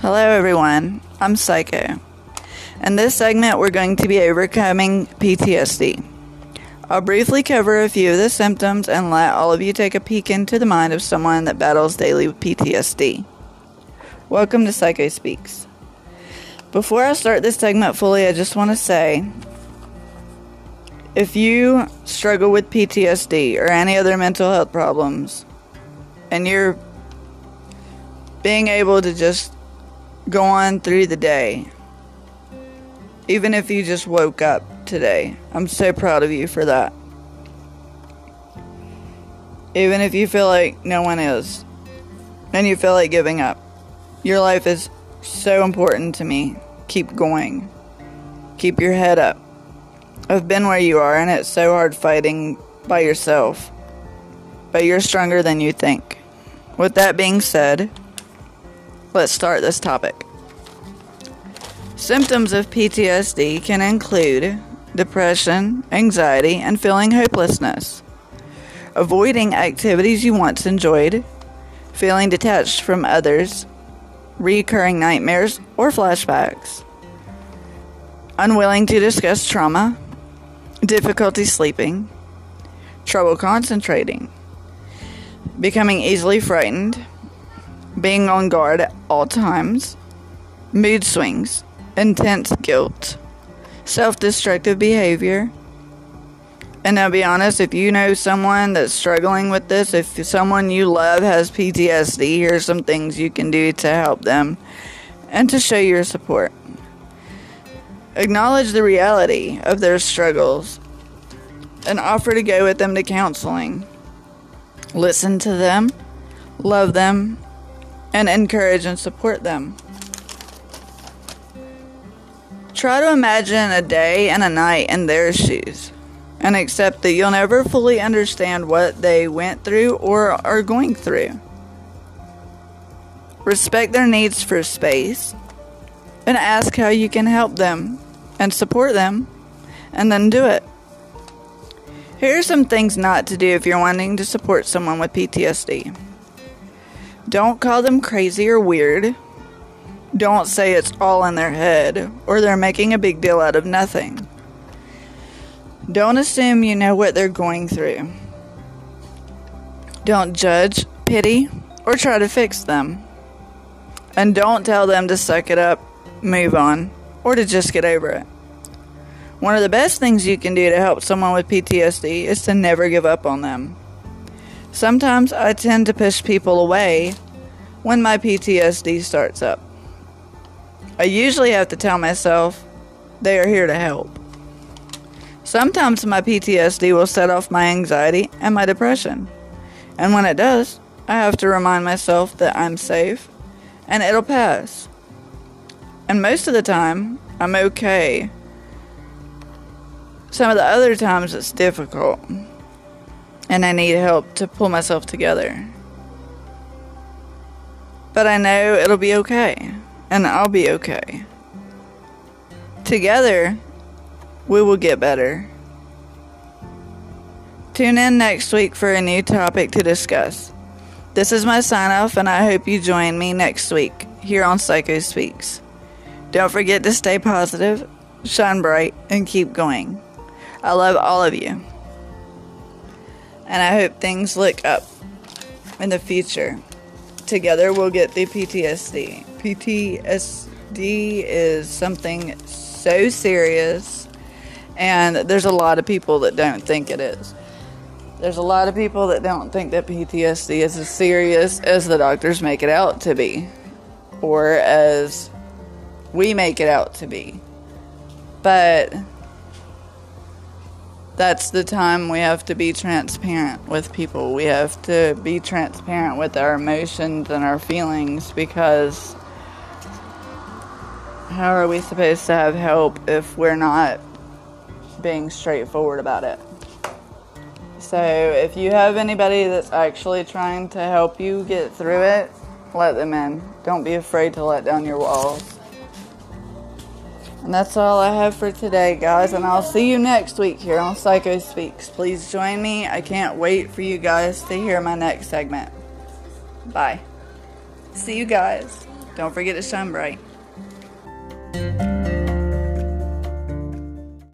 Hello, everyone. I'm Psycho. In this segment, we're going to be overcoming PTSD. I'll briefly cover a few of the symptoms and let all of you take a peek into the mind of someone that battles daily with PTSD. Welcome to Psycho Speaks. Before I start this segment fully, I just want to say if you struggle with PTSD or any other mental health problems, and you're being able to just go on through the day, even if you just woke up today, I'm so proud of you for that. Even if you feel like no one is, and you feel like giving up, your life is so important to me. Keep going. Keep your head up. I've been where you are, and it's so hard fighting by yourself. But you're stronger than you think. With that being said, let's start this topic. Symptoms of PTSD can include depression, anxiety, and feeling hopelessness, avoiding activities you once enjoyed, feeling detached from others, recurring nightmares or flashbacks, unwilling to discuss trauma, difficulty sleeping, trouble concentrating, becoming easily frightened, being on guard at all times, mood swings, intense guilt, self destructive behavior. And I'll be honest, if you know someone that's struggling with this, if someone you love has PTSD, here's some things you can do to help them and to show your support. Acknowledge the reality of their struggles and offer to go with them to counseling. Listen to them, love them, and encourage and support them. Try to imagine a day and a night in their shoes and accept that you'll never fully understand what they went through or are going through. Respect their needs for space and ask how you can help them and support them, and then do it. Here are some things not to do if you're wanting to support someone with PTSD. Don't call them crazy or weird. Don't say it's all in their head or they're making a big deal out of nothing. Don't assume you know what they're going through. Don't judge, pity, or try to fix them. And don't tell them to suck it up, move on, or to just get over it. One of the best things you can do to help someone with PTSD is to never give up on them. Sometimes I tend to push people away when my PTSD starts up. I usually have to tell myself they are here to help. Sometimes my PTSD will set off my anxiety and my depression. And when it does, I have to remind myself that I'm safe and it'll pass. And most of the time, I'm okay. Some of the other times, it's difficult. And I need help to pull myself together. But I know it'll be okay. And I'll be okay. Together, we will get better. Tune in next week for a new topic to discuss. This is my sign off, and I hope you join me next week here on Psycho Speaks. Don't forget to stay positive, shine bright, and keep going. I love all of you. And I hope things look up in the future. Together we'll get through PTSD. PTSD is something so serious, and there's a lot of people that don't think it is. There's a lot of people that don't think that PTSD is as serious as the doctors make it out to be, or as we make it out to be. But that's the time we have to be transparent with people. We have to be transparent with our emotions and our feelings because how are we supposed to have help if we're not being straightforward about it? So, if you have anybody that's actually trying to help you get through it, let them in. Don't be afraid to let down your walls. And that's all I have for today, guys. And I'll see you next week here on Psycho Speaks. Please join me. I can't wait for you guys to hear my next segment. Bye. See you guys. Don't forget to shine bright.